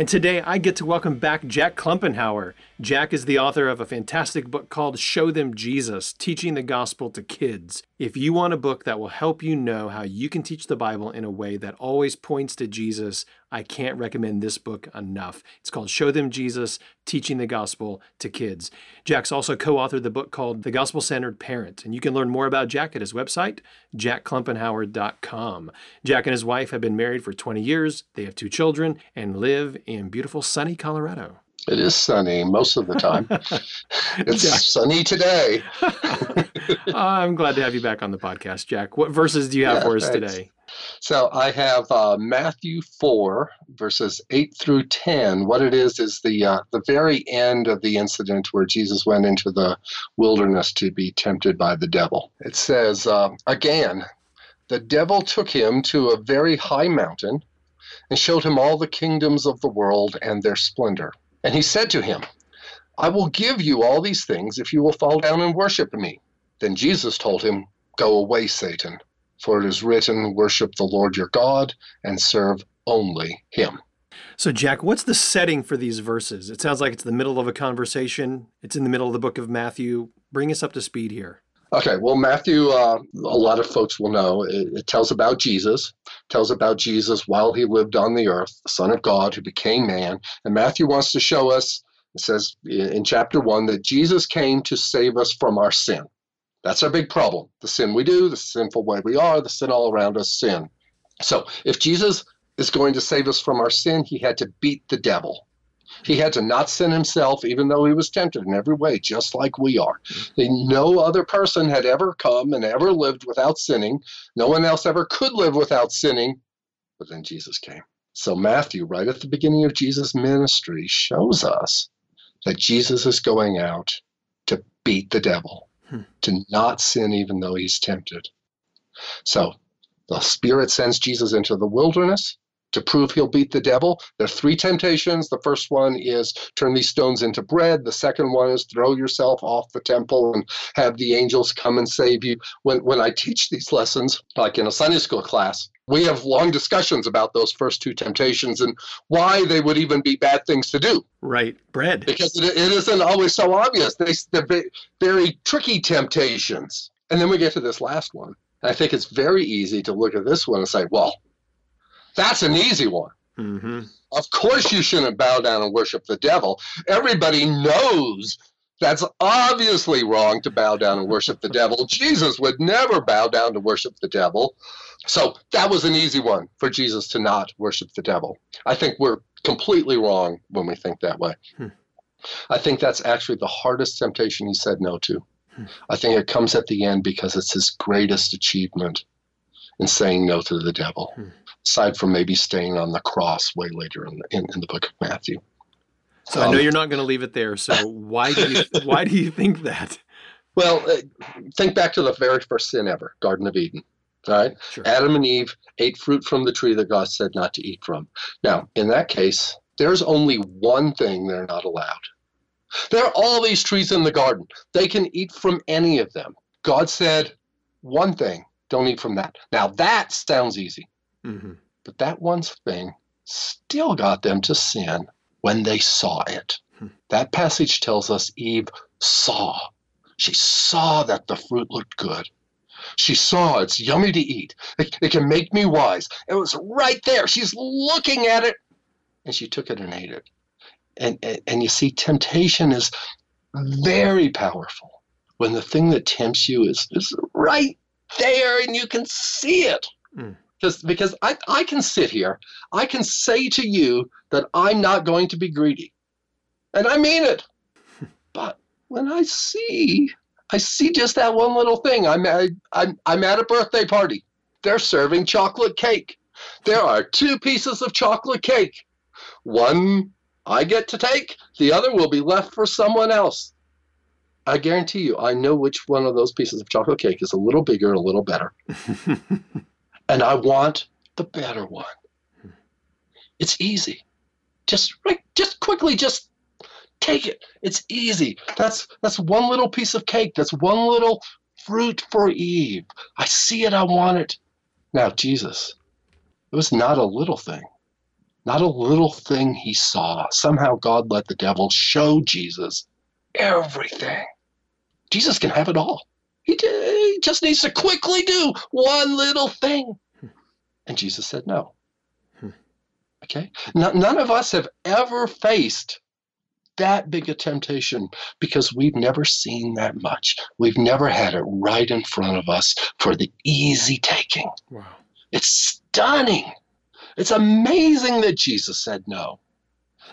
And today I get to welcome back Jack Klumpenhower. Jack is the author of a fantastic book called Show Them Jesus Teaching the Gospel to Kids. If you want a book that will help you know how you can teach the Bible in a way that always points to Jesus, I can't recommend this book enough. It's called Show Them Jesus Teaching the Gospel to Kids. Jack's also co authored the book called The Gospel Centered Parent, and you can learn more about Jack at his website, jackklumpenhower.com. Jack and his wife have been married for 20 years, they have two children, and live in beautiful sunny Colorado. It is sunny most of the time. it's Jack. sunny today. I'm glad to have you back on the podcast, Jack. What verses do you have Yeah, for us thanks. today? So I have uh, Matthew 4, verses 8 through 10. What it is is the uh, the very end of the incident where Jesus went into the wilderness to be tempted by the devil. It says, uh, again, the devil took him to a very high mountain and showed him all the kingdoms of the world and their splendor. And he said to him, I will give you all these things if you will fall down and worship me. Then Jesus told him, Go away, Satan, for it is written, Worship the Lord your God and serve only him. So, Jack, what's the setting for these verses? It sounds like it's the middle of a conversation. It's in the middle of the book of Matthew. Bring us up to speed here. Okay, well, Matthew, uh, a lot of folks will know, it, it tells about Jesus, tells about Jesus while he lived on the earth, the Son of God who became man. And Matthew wants to show us, it says in chapter one, that Jesus came to save us from our sin. That's our big problem. The sin we do, the sinful way we are, the sin all around us, sin. So if Jesus is going to save us from our sin, he had to beat the devil. He had to not sin himself, even though he was tempted in every way, just like we are. No other person had ever come and ever lived without sinning. No one else ever could live without sinning, but then Jesus came. So, Matthew, right at the beginning of Jesus' ministry, shows us that Jesus is going out to beat the devil, Hmm. to not sin even though he's tempted. So, the Spirit sends Jesus into the wilderness to prove he'll beat the devil. There are three temptations. The first one is turn these stones into bread. The second one is throw yourself off the temple and have the angels come and save you. When, when I teach these lessons, like in a Sunday school class, we have long discussions about those first two temptations and why they would even be bad things to do Right. Bread. because it, it isn't always so obvious. They, they're very tricky temptations. And then we get to this last one. I think it's very easy to look at this one and say, well, that's an easy one. hmm Of course, you shouldn't bow down and worship the devil. Everybody knows that's obviously wrong to bow down and worship the devil. Jesus would never bow down to worship the devil. So that was an easy one for Jesus to not worship the devil. I think we're completely wrong when we think that way. Hmm. I think that's actually the hardest temptation he said no to. Hmm. I think it comes at the end because it's his greatest achievement in saying no to the devil Hmm. Aside from maybe staying on the cross way later in the, in, in the book of Matthew. So I know Um, you're not going to leave it there. So why do you why do you think that? Well, uh, think back to the very first sin ever, Garden of Eden. All right, Sure. Adam and Eve ate fruit from the tree that God said not to eat from. Now, in that case, there's only one thing they're not allowed. There are all these trees in the garden. They can eat from any of them. God said one thing, don't eat from that. Now, that sounds easy. Hmm But that one thing still got them to sin when they saw it. Hmm. That passage tells us Eve saw. She saw that the fruit looked good. She saw it's yummy to eat. It, it can make me wise. It was right there. She's looking at it. And she took it and ate it. And, and, and you see, temptation is very powerful when the thing that tempts you is, is right there and you can see it because because I, I can sit here i can say to you that i'm not going to be greedy. And i mean it. But when i see i see just that one little thing i'm at, I'm, I'm at a birthday party. They're serving chocolate cake. There are two pieces of chocolate cake. One I get to take, the other will be left for someone else. I guarantee you, I know which one of those pieces of chocolate cake is a little bigger and a little better. and I want the better one. It's easy. Just right, just quickly, just take it. It's easy. That's that's one little piece of cake. That's one little fruit for Eve. I see it. I want it. Now, Jesus, it was not a little thing. Not a little thing he saw. Somehow God let the devil show Jesus everything. Jesus can have it all. He, he just needs to quickly do one little thing. And Jesus said no. Okay? none of us have ever faced that big a temptation because we've never seen that much. We've never had it right in front of us for the easy taking. Wow. It's stunning. It's amazing that Jesus said no.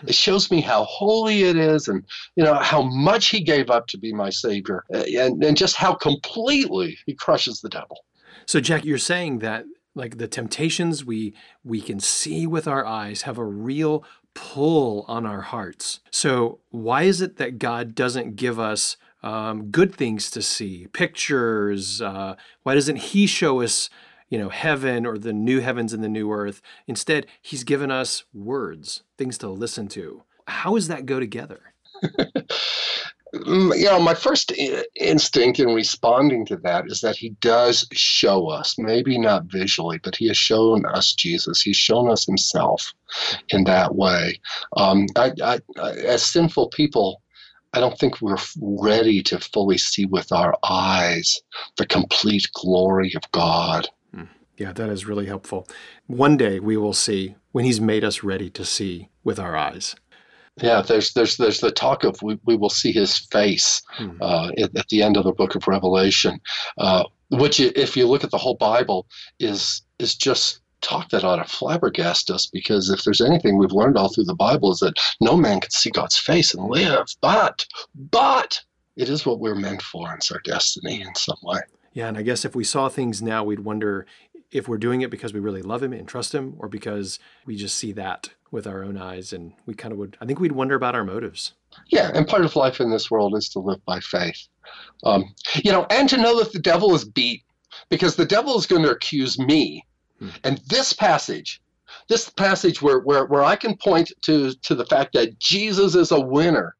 It shows me how holy it is and you know how much he gave up to be my savior and, and just how completely he crushes the devil. So Jack, you're saying that like the temptations we we can see with our eyes have a real pull on our hearts. So why is it that God doesn't give us um, good things to see, pictures? Uh, why doesn't He show us you know, heaven or the new heavens and the new earth. Instead, he's given us words, things to listen to. How does that go together? Mm, you know, my first instinct in responding to that is that he does show us, maybe not visually, but he has shown us Jesus. He's shown us himself in that way. Um, I, I, as sinful people, I don't think we're ready to fully see with our eyes the complete glory of God. Yeah, that is really helpful. One day we will see when He's made us ready to see with our eyes. Yeah, there's there's there's the talk of we, we will see His face hmm. uh, at, at, the end of the book of Revelation, uh, which if you look at the whole Bible is is just talk that ought to flabbergast us because if there's anything we've learned all through the Bible is that no man can see God's face and live, but but it is what we're meant for. It's our destiny in some way. Yeah, and I guess if we saw things now, we'd wonder if we're doing it because we really love him and trust him or because we just see that with our own eyes and we kind of would i think we'd wonder about our motives. Yeah and part of life in this world is to live by faith. Um, you know and to know that the devil is beat because the devil is going to accuse me. Hmm. and this passage this passage where, where, where i can point to, to the fact that jesus is a winner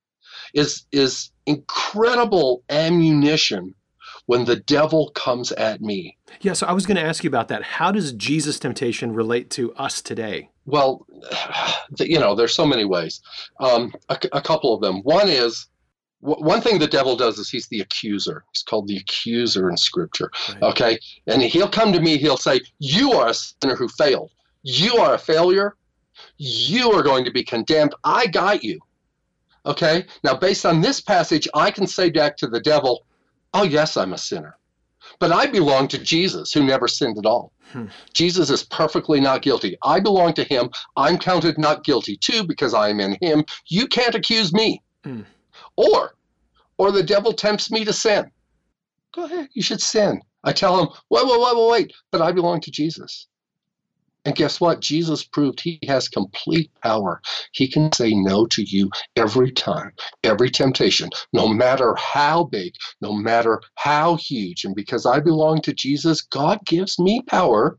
is, is incredible ammunition when the devil comes at me. Yeah, so I was going to ask you about that. How does Jesus' temptation relate to us today? Well, you know, there's so many ways. Um, a, a couple of them. One is one thing the devil does is he's the accuser. He's called the accuser in scripture. Right. Okay. And he'll come to me, he'll say, You are a sinner who failed. You are a failure. You are going to be condemned. I got you. Okay. Now, based on this passage, I can say back to the devil, Oh, yes, I'm a sinner. But I belong to Jesus, who never sinned at all. Hmm. Jesus is perfectly not guilty. I belong to him. I'm counted not guilty too because I am in him. You can't accuse me. Hmm. Or, or the devil tempts me to sin. Go ahead, you should sin. I tell him, wait, wait, wait, wait, wait, but I belong to Jesus. And guess what? Jesus proved he has complete power. He can say no to you every time, every temptation, no matter how big, no matter how huge. And because I belong to Jesus, God gives me power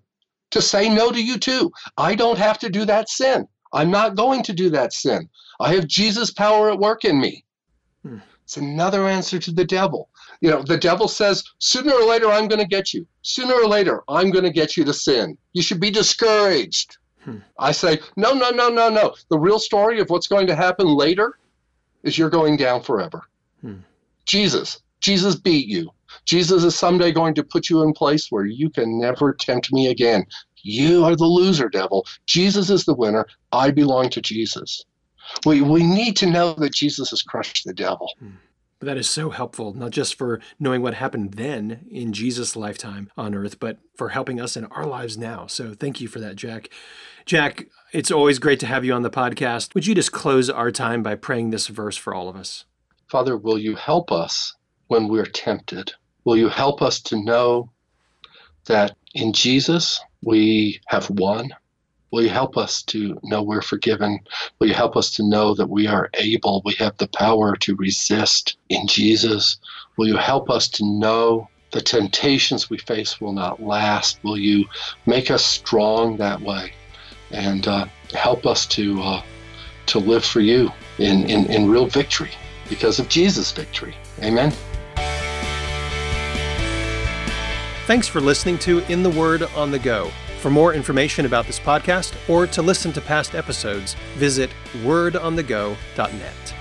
to say no to you too. I don't have to do that sin. I'm not going to do that sin. I have Jesus' power at work in me. Hmm. It's another answer to the devil. You know, the devil says, sooner or later, I'm going to get you. Sooner or later, I'm going to get you to sin. You should be discouraged. Hmm. I say, no, no, no, no, no. The real story of what's going to happen later is you're going down forever. Hmm. Jesus, Jesus beat you. Jesus is someday going to put you in place where you can never tempt me again. You are the loser, devil. Jesus is the winner. I belong to Jesus. We, we need to know that Jesus has crushed the devil. Hmm. But that is so helpful, not just for knowing what happened then in Jesus' lifetime on earth, but for helping us in our lives now. So thank you for that, Jack. Jack, it's always great to have you on the podcast. Would you just close our time by praying this verse for all of us? Father, will you help us when we're tempted? Will you help us to know that in Jesus we have won? Will you help us to know we're forgiven? Will you help us to know that we are able, we have the power to resist in Jesus? Will you help us to know the temptations we face will not last? Will you make us strong that way and uh, help us to, uh, to live for you in, in, in real victory because of Jesus' victory? Amen. Thanks for listening to In the Word on the Go. For more information about this podcast or to listen to past episodes, visit wordonthego.net.